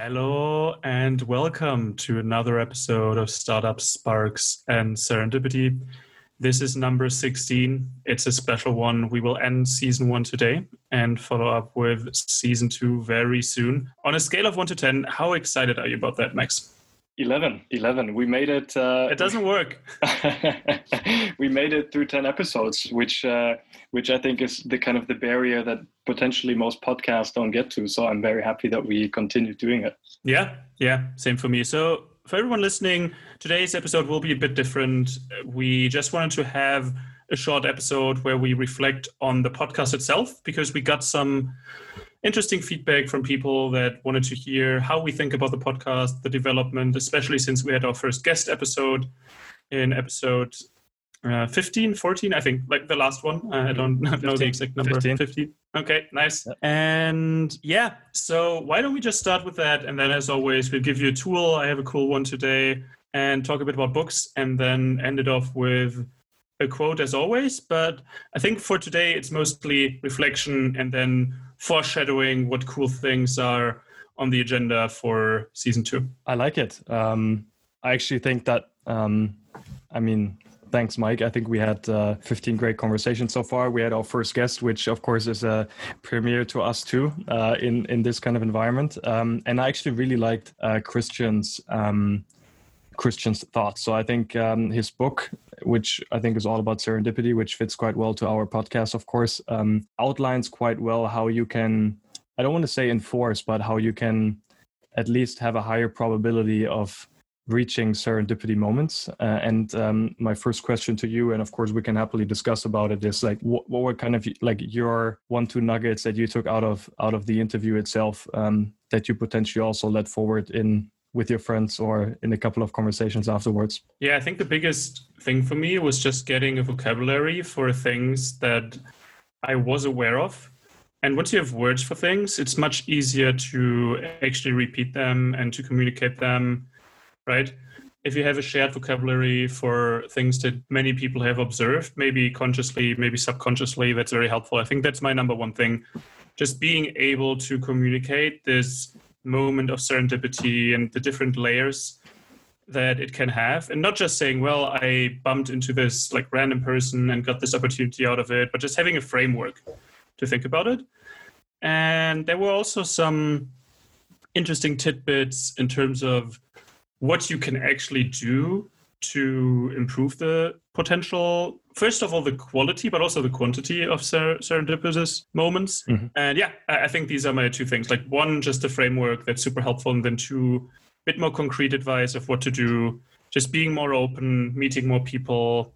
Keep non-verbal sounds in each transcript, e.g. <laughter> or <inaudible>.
Hello and welcome to another episode of Startup Sparks and Serendipity. This is number 16. It's a special one. We will end season one today and follow up with season two very soon. On a scale of one to 10, how excited are you about that, Max? 11 11 we made it uh, it doesn't work. <laughs> We made it through 10 episodes which uh, which i think is the kind of the barrier that potentially most podcasts don't get to. So i'm very happy that we continue doing it. Yeah. Yeah. Same for me. So for everyone listening today's episode will be a bit different. We just wanted to have a short episode where we reflect on the podcast itself because we got some interesting feedback from people that wanted to hear how we think about the podcast, the development, especially since we had our first guest episode in episode uh, 15, 14, I think, like the last one. I don't 15, <laughs> know the exact number. 15. 15. Okay, nice. Yep. And yeah, so why don't we just start with that? And then, as always, we'll give you a tool. I have a cool one today and talk a bit about books and then end it off with a quote as always. But I think for today, it's mostly reflection and then foreshadowing what cool things are on the agenda for season two. I like it. Um, I actually think that, um, I mean, thanks, Mike. I think we had uh, 15 great conversations so far. We had our first guest, which of course is a premiere to us too uh, in in this kind of environment. Um, and I actually really liked uh, Christian's um, Christian's thoughts. So I think um, his book, which I think is all about serendipity, which fits quite well to our podcast, of course, um, outlines quite well how you can, I don't want to say enforce, but how you can at least have a higher probability of reaching serendipity moments. Uh, and um, my first question to you, and of course we can happily discuss about it, is like what, what were kind of like your one two nuggets that you took out of out of the interview itself um, that you potentially also led forward in with your friends or in a couple of conversations afterwards? Yeah, I think the biggest thing for me was just getting a vocabulary for things that I was aware of. And once you have words for things, it's much easier to actually repeat them and to communicate them, right? If you have a shared vocabulary for things that many people have observed, maybe consciously, maybe subconsciously, that's very helpful. I think that's my number one thing. Just being able to communicate this moment of serendipity and the different layers that it can have. And not just saying well i bumped into this like random person and got this opportunity out of it but just having a framework to think about it. And there were also some interesting tidbits in terms of what you can actually do to improve the potential first of all the quality but also the quantity of ser- serendipitous moments. Mm-hmm. and yeah I-, I think these are my two things. Like one just a framework that's super helpful and then two a bit more concrete advice of what to do. Just being more open meeting more people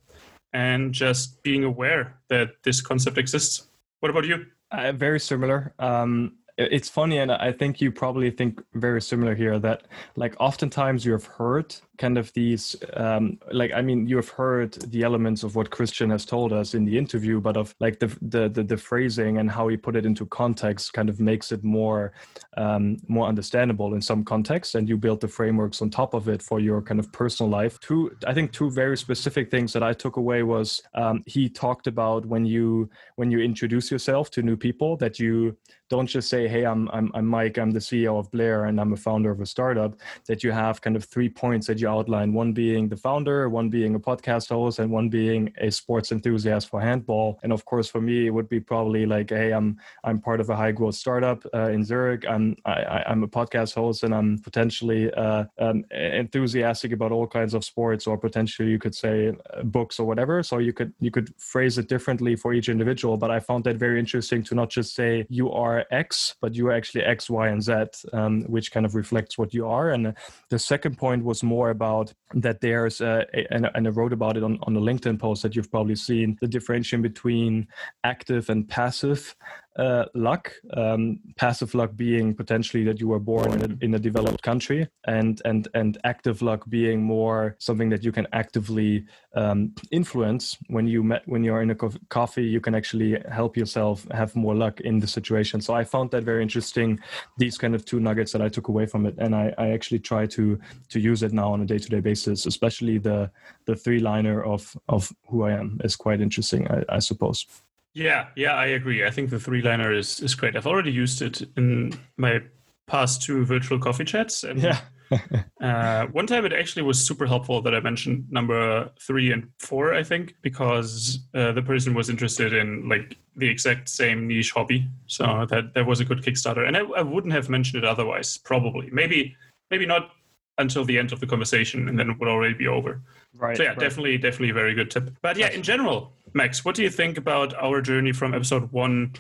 and just being aware that this concept exists. What about you? Uh, very similar. Um, it's funny and i think you probably think very similar here that like oftentimes you have heard kind of these um, like i mean you have heard the elements of what christian has told us in the interview but of like the the the, the phrasing and how he put it into context kind of makes it more um, more understandable in some context and you build the frameworks on top of it for your kind of personal life. Two i think two very specific things that i took away was um, he talked about when you when you introduce yourself to new people that you don't just say hey I'm, I'm i'm mike i'm the ceo of blair and i'm a founder of a startup that you have kind of three points that you outline one being the founder, one being a podcast host, and one being a sports enthusiast for handball. And of course, for me, it would be probably like, hey, I'm I'm part of a high growth startup uh, in Zurich. I'm I, am a podcast host, and I'm potentially uh, um, enthusiastic about all kinds of sports, or potentially you could say uh, books or whatever. So you could you could phrase it differently for each individual. But I found that very interesting to not just say you are X, but you are actually X, Y, and Z, um, which kind of reflects what you are. And the second point was more about that there's uh, a, and, and I wrote about it on, on the LinkedIn post that you've probably seen the differentiation between active and passive uh, luck. Um, passive luck being potentially that you were born in a, in a, developed country, and and and active luck being more something that you can actively um, influence. When you met when you're in a co- coffee, you can actually help yourself have more luck in the situation. So I found that very interesting. These kind of two nuggets that I took away from it, and I, I actually try to to use it now on a day to day basis. Especially the the three liner of of who I am is quite interesting. I, I suppose. Yeah, yeah, I agree. I think the three liner is is great. I've already used it in my past two virtual coffee chats. And Yeah. <laughs> uh, one time it actually was super helpful that I mentioned number three and four, I think, because uh, the person was interested in like the exact same niche hobby. So that that was a good Kickstarter, and I, I wouldn't have mentioned it otherwise. Probably, maybe, maybe not until the end of the conversation, and then it would already be over. Right. So yeah, right. definitely, definitely a very good tip. But yeah, in general, Max, what do you think about our journey from episode one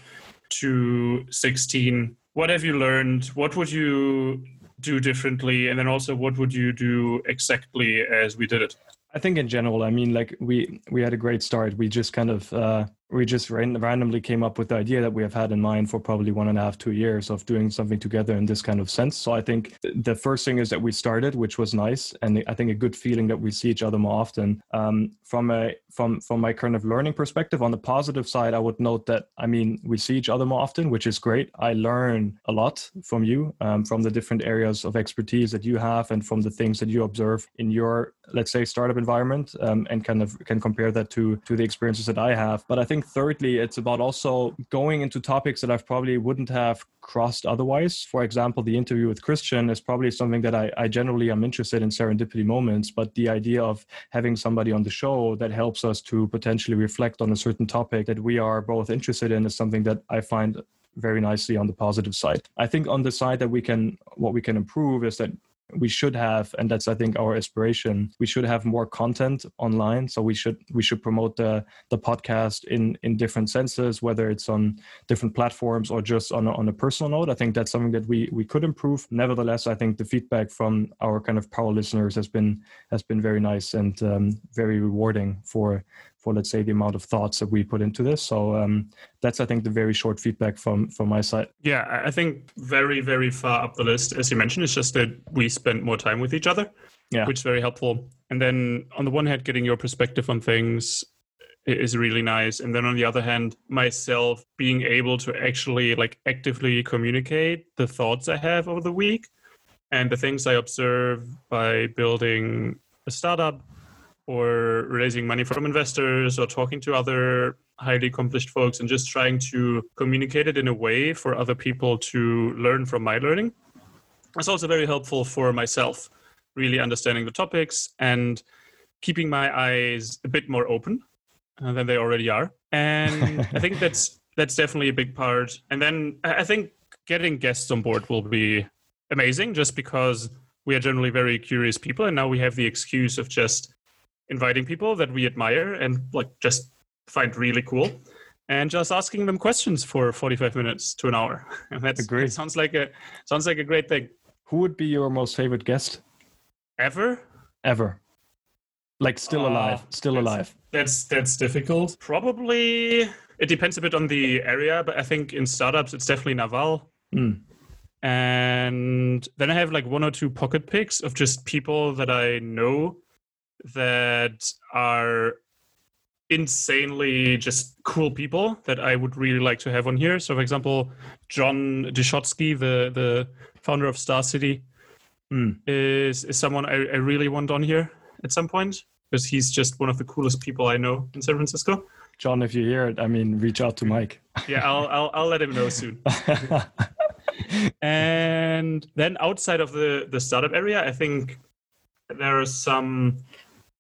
to sixteen? What have you learned? What would you do differently? And then also, what would you do exactly as we did it? I think in general, I mean, like we we had a great start. We just kind of uh, we just ran, randomly came up with the idea that we have had in mind for probably one and a half, two years of doing something together in this kind of sense. So I think the first thing is that we started, which was nice, and I think a good feeling that we see each other more often. Um, from a from from my kind of learning perspective, on the positive side, I would note that I mean we see each other more often, which is great. I learn a lot from you, um, from the different areas of expertise that you have, and from the things that you observe in your let's say startup environment, um, and kind of can compare that to to the experiences that I have. But I think thirdly, it's about also going into topics that I probably wouldn't have crossed otherwise. For example, the interview with Christian is probably something that I, I generally am interested in serendipity moments, but the idea of having somebody on the show that helps us to potentially reflect on a certain topic that we are both interested in is something that I find very nicely on the positive side. I think on the side that we can what we can improve is that we should have and that's i think our aspiration we should have more content online. So we should we should promote the the podcast in in different senses whether it's on different platforms or just on a, on a personal note. I think that's something that we we could improve. Nevertheless i think the feedback from our kind of power listeners has been has been very nice and um, very rewarding for for let's say the amount of thoughts that we put into this so um, that's i think the very short feedback from from my side Yeah, I- think very, very far up the list, as you mentioned, it's just that we spend more time with each other, Yeah. which is very helpful. And then on the one hand, getting your perspective on things is really nice. And then on the other hand, myself being able to actually like actively communicate the thoughts I have over the week and the things I observe by building a startup or raising money from investors or talking to other highly accomplished folks and just trying to communicate it in a way for other people to learn from my learning. It's also very helpful for myself, really understanding the topics and keeping my eyes a bit more open uh, than they already are. And I think <laughs> that's that's definitely a big part. And then I I think getting guests on board will be amazing just because we are generally very curious people and now we have the excuse of just inviting people that we admire and like just find really cool and just asking them questions for 45 minutes to an hour. <laughs> And that's Agreed. that sounds like a sounds like a great thing. Who would be your most favorite guest? Ever? Ever. Like still Uh, alive still that's- alive. that's that's difficult. Probably it depends a bit on the area but i think in startups it's definitely naval. Mm. and then i have like one or two pocket picks of just people that i know that are insanely just cool people that I would really like to have on here. So, for example, John Dyshotsky, the the founder of Star City, Mm. is is someone I, I really want on here at some point because he's just one of the coolest people I know in San Francisco. john if you hear it i mean reach out to mike Yeah, I'll I'll, I'll let him know soon. <laughs> and then outside of the the startup area i think there are some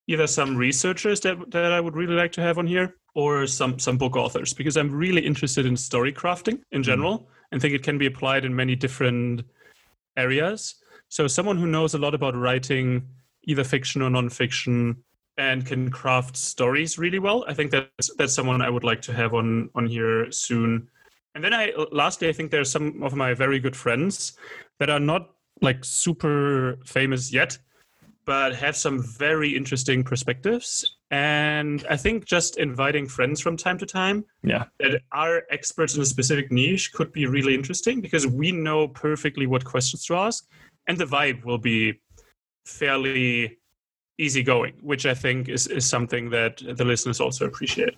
either some researchers that, that i would really like to have on here or some some book authors because i'm really interested in story crafting in hmm. general and think it can be applied in many different areas. So someone who knows a lot about writing either fiction or nonfiction and can craft stories really well i think that's that's someone i would like to have on on here soon. And then I lastly, I think there are some of my very good friends that are not like super famous yet, but have some very interesting perspectives. And I think just inviting friends from time to time yeah that are experts in a specific niche could be really interesting because we know perfectly what questions to ask, and the vibe will be fairly easygoing, which I think is, is something that the listeners also appreciate.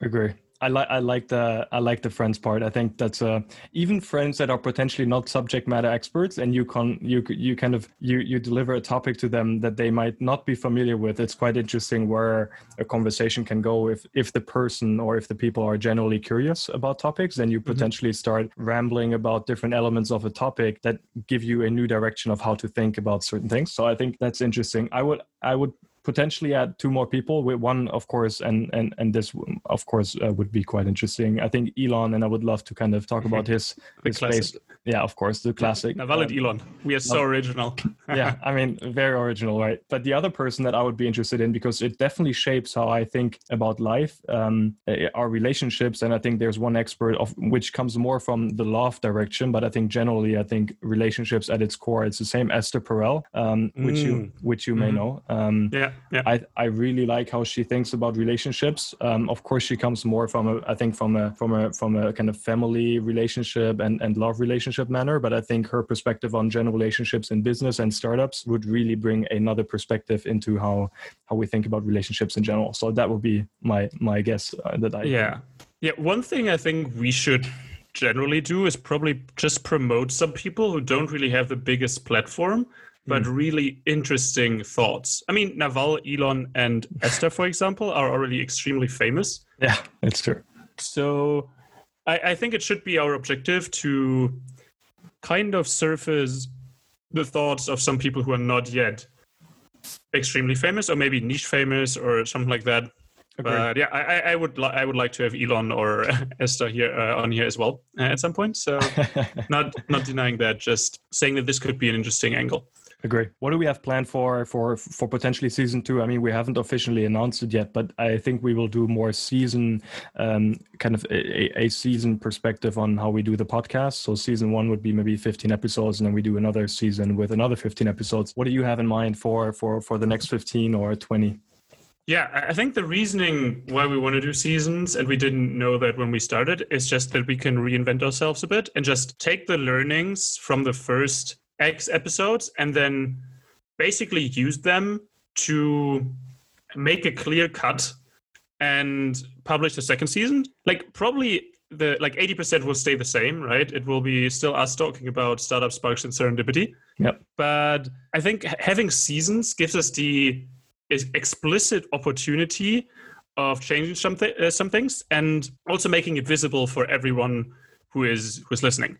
agree I like I like the I like the friends part. I think that's uh, even friends that are potentially not subject matter experts, and you can you you kind of you you deliver a topic to them that they might not be familiar with. It's quite interesting where a conversation can go if if the person or if the people are generally curious about topics, then you mm-hmm. potentially start rambling about different elements of a topic that give you a new direction of how to think about certain things. So I think that's interesting. I would I would potentially add two more people with one of course and and and this of course uh, would be quite interesting. I think elon and i would love to kind of talk about his, his space. yeah of course the classic now valid um, elon. We are so original. <laughs> <laughs> Yeah i mean very original right? But the other person that i would be interested in because it definitely shapes how i think about life um, eh, our relationships and i think there's one expert of which comes more from the love direction but i think generally i think relationships at its core it's the same esther perel um, which mm. you which you mm-hmm. may know. Um, yeah yeah. I, I really like how she thinks about relationships. Um, of course, she comes more from a, I think from a from a from a kind of family relationship and and love relationship manner. But I think her perspective on general relationships in business and startups would really bring another perspective into how how we think about relationships in general. So that would be my my guess uh, that I yeah yeah. One thing I think we should generally do is probably just promote some people who don't really have the biggest platform but mm. really interesting thoughts. I mean, Naval, Elon, and Esther, for example, are already extremely famous. Yeah, that's true. So I, I think it should be our objective to kind of surface the thoughts of some people who are not yet extremely famous or maybe niche famous or something like that. Agreed. But yeah, I, I would li- I would like to have Elon or <laughs> Esther here uh, on here as well uh, at some point. So <laughs> not not denying that, just saying that this could be an interesting angle. Agree. What do we have planned for for for potentially season two? I mean, we haven't officially announced it yet, but I think we will do more season um, kind of a, a, season perspective on how we do the podcast. So season one would be maybe 15 episodes, and then we do another season with another 15 episodes. What do you have in mind for for for the next 15 or 20? Yeah, I think the reasoning why we want to do seasons, and we didn't know that when we started, is just that we can reinvent ourselves a bit and just take the learnings from the first X episodes and then basically use them to make a clear cut and publish the second season. Like probably the like 80% will stay the same, right? It will be still us talking about startup sparks and serendipity. Yep. But I think having seasons gives us the explicit opportunity of changing some, th- uh, some things and also making it visible for everyone who is who's listening.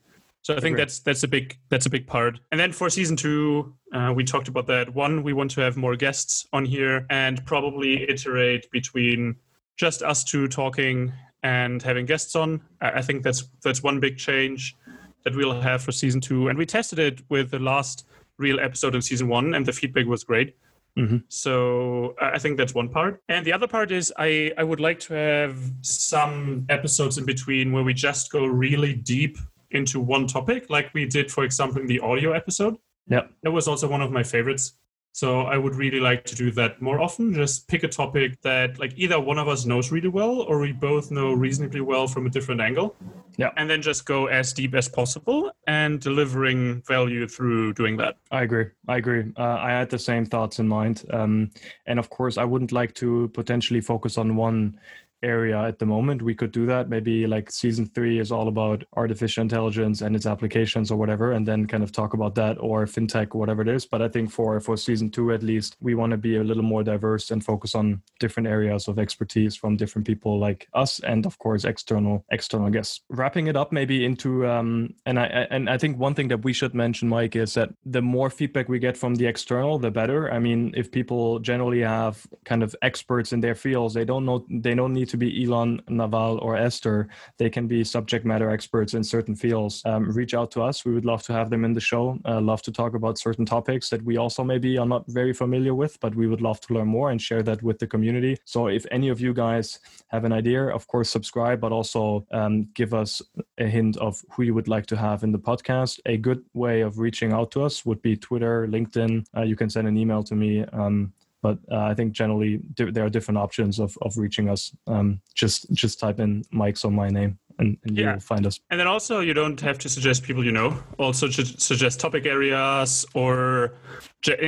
So I think that's that's a big that's a big part. And then for season two, uh, we talked about that. One, we want to have more guests on here and probably iterate between just us two talking and having guests on. I think that's that's one big change that we'll have for season two. And we tested it with the last real episode in season one, and the feedback was great. Mm-hmm. So I think that's one part. And the other part is I, I would like to have some episodes in between where we just go really deep into one topic, like we did, for example, in the audio episode. Yeah. That was also one of my favorites. So I would really like to do that more often. Just pick a topic that like either one of us knows really well or we both know reasonably well from a different angle. Yeah. And then just go as deep as possible and delivering value through doing that. I agree. I agree. Uh, I had the same thoughts in mind. Um, and of course, I wouldn't like to potentially focus on one area at the moment we could do that. Maybe like season three is all about artificial intelligence and its applications or whatever and then kind of talk about that or fintech whatever it is. But i think for for season two at least we want to be a little more diverse and focus on different areas of expertise from different people like us and of course external external guests. Wrapping it up maybe into um and i and i think one thing that we should mention mike is that the more feedback we get from the external the better. I mean if people generally have kind of experts in their fields they don't know they don't need need to be Elon, Naval, or Esther. They can be subject matter experts in certain fields. Um, reach out to us. We would love to have them in the show. Uh, love to talk about certain topics that we also maybe are not very familiar with, but we would love to learn more and share that with the community. So if any of you guys have an idea, of course, subscribe, but also um, give us a hint of who you would like to have in the podcast. A good way of reaching out to us would be Twitter, LinkedIn. Uh, you can send an email to me. Um, but uh, I think generally there are different options of, of reaching us. Um, just just type in Mike's or my name and, and yeah. you'll find us. And then also you don't have to suggest people you know. Also suggest topic areas or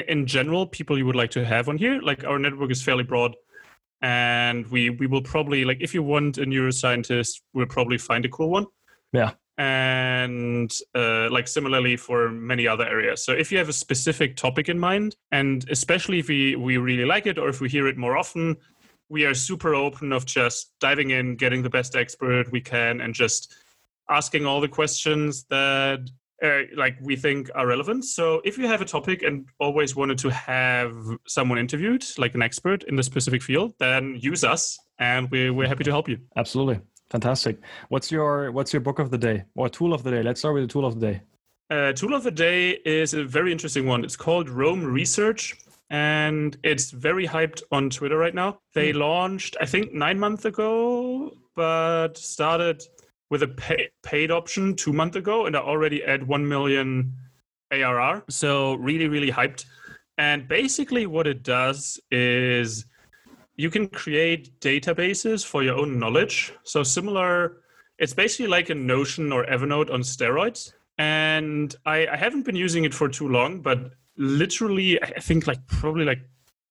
in general people you would like to have on here. Like our network is fairly broad. and we we will probably like if you want a neuroscientist, we'll probably find a cool one. Yeah. And uh, like similarly for many other areas. So if you have a specific topic in mind, and especially if we we really like it or if we hear it more often, we are super open of just diving in, getting the best expert we can, and just asking all the questions that uh, like we think are relevant. So if you have a topic and always wanted to have someone interviewed, like an expert in the specific field, then use us, and we, we're happy to help you. Absolutely, fantastic. What's your What's your book of the day or tool of the day? Let's start with the tool of the day. Uh, tool of the day is a very interesting one. It's called Roam Research and it's very hyped on Twitter right now. They mm. launched, I think, nine months ago, but started with a pay, paid option two months ago, and are already at one million ARR. So really, really hyped. And basically, what it does is you can create databases for your own knowledge. So similar, it's basically like a Notion or Evernote on steroids. And I, I haven't been using it for too long, but literally, I think like probably like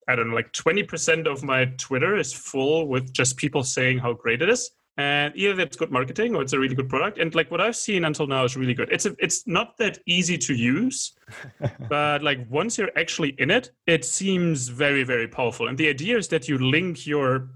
I don't know, like 20% of my Twitter is full with just people saying how great it is. And either that's good marketing or it's a really good product. And like what I've seen until now is really good. It's a, it's not that easy to use, <laughs> but like once you're actually in it, it seems very, very powerful. And the idea is that you link your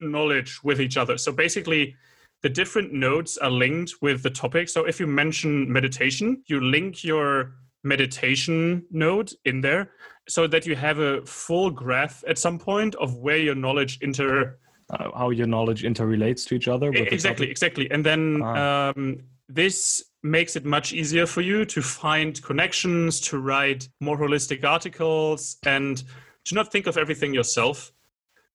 knowledge with each other. So basically, the different nodes are linked with the topic. So if you mention meditation, you link your meditation node in there so that you have a full graph at some point of where your knowledge inter uh, how your knowledge interrelates to each other exactly exactly and then ah. um, this makes it much easier for you to find connections to write more holistic articles and to not think of everything yourself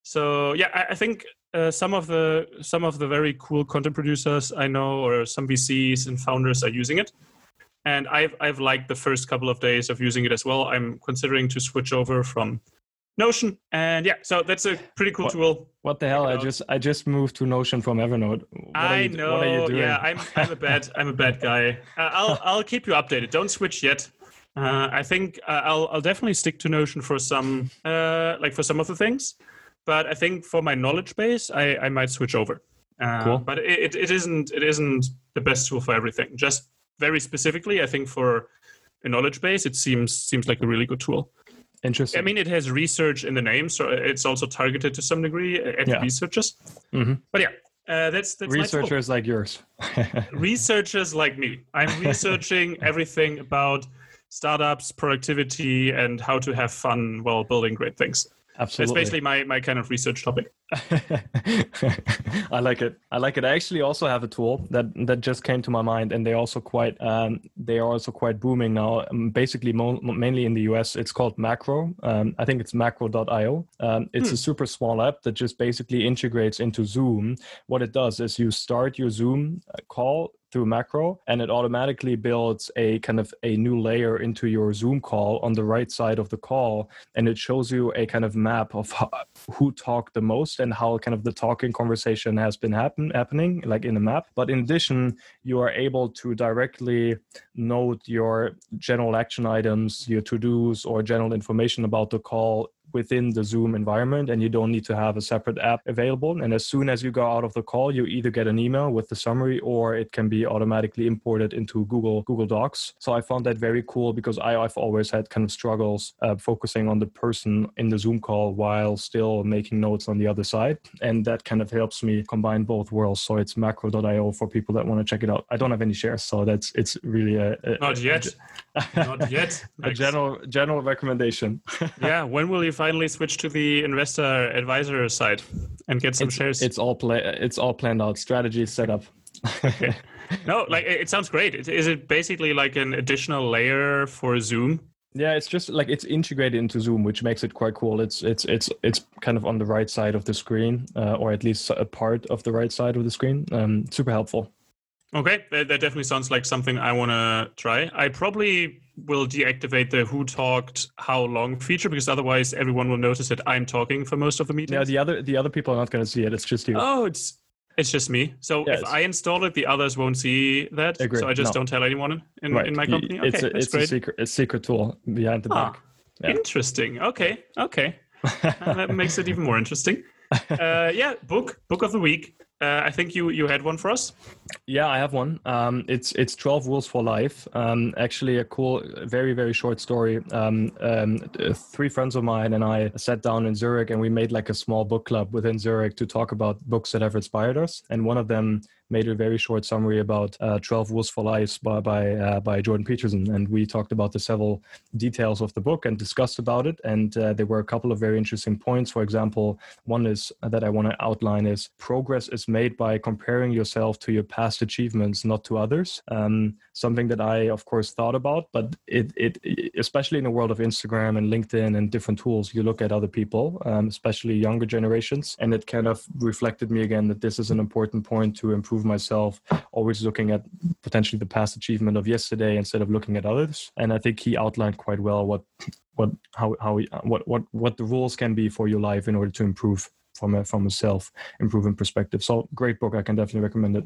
so yeah i, I think uh, some of the some of the very cool content producers i know or some vcs and founders are using it and I've I've liked the first couple of days of using it as well. I'm considering to switch over from Notion, and yeah, so that's a pretty cool what, tool. What the hell? I just I just moved to Notion from Evernote. What I you, know. Yeah, I'm I'm a bad I'm a <laughs> bad guy. Uh, I'll I'll keep you updated. Don't switch yet. Uh, I think uh, I'll I'll definitely stick to Notion for some uh, like for some of the things, but I think for my knowledge base, I I might switch over. Uh, cool. But it, it isn't it isn't the best tool for everything. Just very specifically, I think for a knowledge base, it seems seems like a really good tool. Interesting. I mean, it has research in the name, so it's also targeted to some degree at yeah. researchers. Mm-hmm. But yeah, uh, that's, that's researchers like yours. <laughs> researchers like me. I'm <laughs> researching everything about startups, productivity, and how to have fun while building great things. Absolutely. It's basically my, my kind of research topic. <laughs> I like it. I like it. I actually also have a tool that that just came to my mind, and they also quite um, they are also quite booming now. Um, basically, mo- mainly in the US, it's called Macro. Um, I think it's Macro.io. Um, it's hmm. a super small app that just basically integrates into Zoom. What it does is you start your Zoom uh, call through macro and it automatically builds a kind of a new layer into your zoom call on the right side of the call and it shows you a kind of map of who talked the most and how kind of the talking conversation has been happen, happening like in the map. But in addition you are able to directly note your general action items your to-dos or general information about the call within the Zoom environment and you don't need to have a separate app available. And as soon as you go out of the call, you either get an email with the summary or it can be automatically imported into Google Google Docs. So I found that very cool because I, have always had kind of struggles uh, focusing on the person in the Zoom call while still making notes on the other side. And that kind of helps me combine both worlds. So it's macro.io for people that want to check it out. I don't have any shares, so that's it's really a, a not yet, a, not yet. <laughs> a general general recommendation. <laughs> yeah, when will you find finally switch to the investor advisor side and get some it's, shares? It's all play. It's all planned out. Strategy set up. okay. <laughs> No, like it sounds great. Is it basically like an additional layer for Zoom? Yeah, it's just like it's integrated into Zoom, which makes it quite cool. It's it's it's it's kind of on the right side of the screen, uh, or at least a part of the right side of the screen. Um, super helpful. Okay, that, that definitely sounds like something I want to try. I probably will deactivate the who talked how long feature because otherwise everyone will notice that I'm talking for most of the meeting. Yeah, the other the other people are not going to see it. It's just you. Oh, it's it's just me. So if I install it, the others won't see that. Agreed. So I just no. don't tell anyone in, right. in my company. Okay, it's a, it's great. a secret a secret tool behind the ah, back. Yeah. Interesting. Okay, okay, <laughs> that makes it even more interesting. uh, yeah, book book of the week. Uh, I think you you had one for us. Yeah, I have one. Um, it's it's Twelve Rules for Life. Um, actually, a cool, very very short story. Um, um, three friends of mine and I sat down in Zurich and we made like a small book club within Zurich to talk about books that have inspired us. And one of them made a very short summary about uh, 12 Rules for Life by by, uh, by Jordan Peterson, and we talked about the several details of the book and discussed about it. And uh, there were a couple of very interesting points. For example, one is that I want to outline is progress is made by comparing yourself to your past achievements, not to others. Um, something that I, of course, thought about, but it, it, especially in the world of Instagram and LinkedIn and different tools, you look at other people, um, especially younger generations, and it kind of reflected me again that this is an important point to improve myself. Always looking at potentially the past achievement of yesterday instead of looking at others, and I think he outlined quite well what what how how what what what the rules can be for your life in order to improve from a from a self improvement perspective. So great book, I can definitely recommend it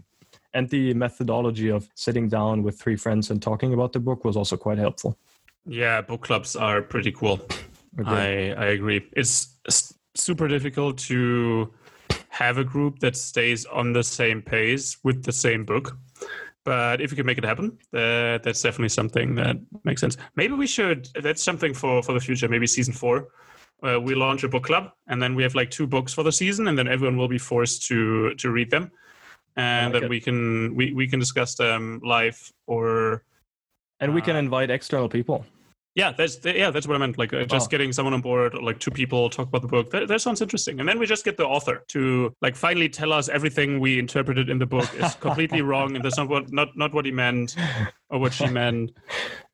and the methodology of sitting down with three friends and talking about the book was also quite helpful. Yeah, book clubs are pretty cool. Okay. I I agree. It's super difficult to have a group that stays on the same pace with the same book. But if you can make it happen, uh, that's definitely something that makes sense. Maybe we should. That's something for for the future. Maybe season four, uh, we launch a book club, and then we have like two books for the season, and then everyone will be forced to to read them and like then it. we can we, we can discuss them live or and we can uh, invite external people yeah that's yeah that's what i meant. Like uh, just oh. getting someone on board like two people talk about the book that, that sounds interesting. And then we just get the author to like finally tell us everything we interpreted in the book. Is <laughs> completely wrong and that's not what not not what he meant or what she <laughs> meant.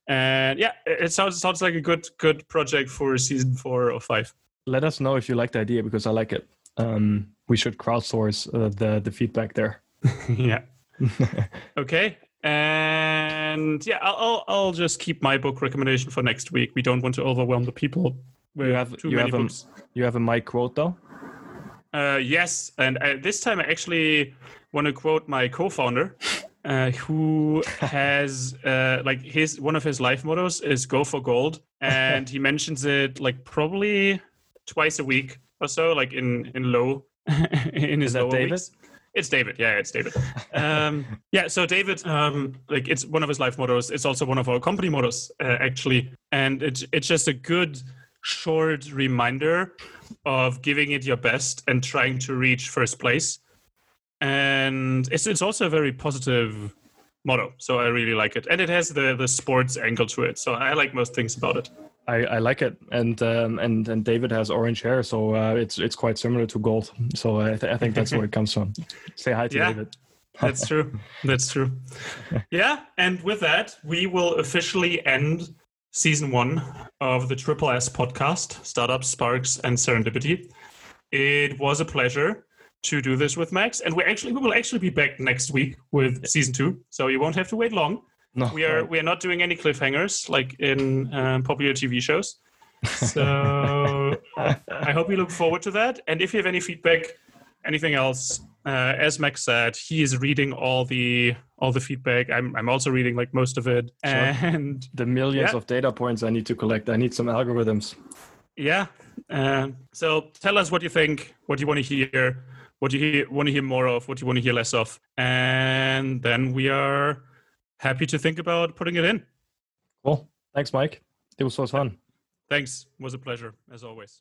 And yeah it sounds sounds like a good good project for season four or five. Let us know if you like the idea because i like it. Um we should crowdsource uh, the the feedback there. <laughs> Yeah. okay. And yeah, I'll I'll just keep my book recommendation for next week. We don't want to overwhelm the people. We have too you many have books. A, you have a mic quote though. Uh, yes, and uh, this time I actually want to quote my co-founder, uh, who <laughs> has uh, like his one of his life mottos is "Go for gold," and he mentions it like probably twice a week or so, like in in low <laughs> in his is that David? Weeks. It's David. Yeah, it's David. Um, yeah, so David, um, like it's one of his life mottos. It's also one of our company mottos, uh, actually, and it's it's just a good short reminder of giving it your best and trying to reach first place. And it's it's also a very positive motto, so I really like it, and it has the the sports angle to it. So I like most things about it. I, I like it, and um, and and David has orange hair, so uh, it's it's quite similar to gold. So I, th- I think that's where it comes from. <laughs> Say hi to yeah, David. that's true. That's true. <laughs> Yeah, and with that, we will officially end season one of the Triple S podcast, Startup Sparks, and Serendipity. It was a pleasure to do this with Max, and we actually we will actually be back next week with season two, so you won't have to wait long. No, we are we are not doing any cliffhangers like in um, popular TV shows. <laughs> So I hope you look forward to that. And if you have any feedback, anything else, uh, as Max said, he is reading all the all the feedback. I'm I'm also reading like most of it, sure. and the millions yeah. of data points I need to collect. I need some algorithms. Yeah. Uh, so tell us what you think, what you want to hear, what you hear, want to hear more of, what you want to hear less of, and then we are happy to think about putting it in. Cool. Thanks, Mike. It was so fun. Thanks. It was a pleasure, as always.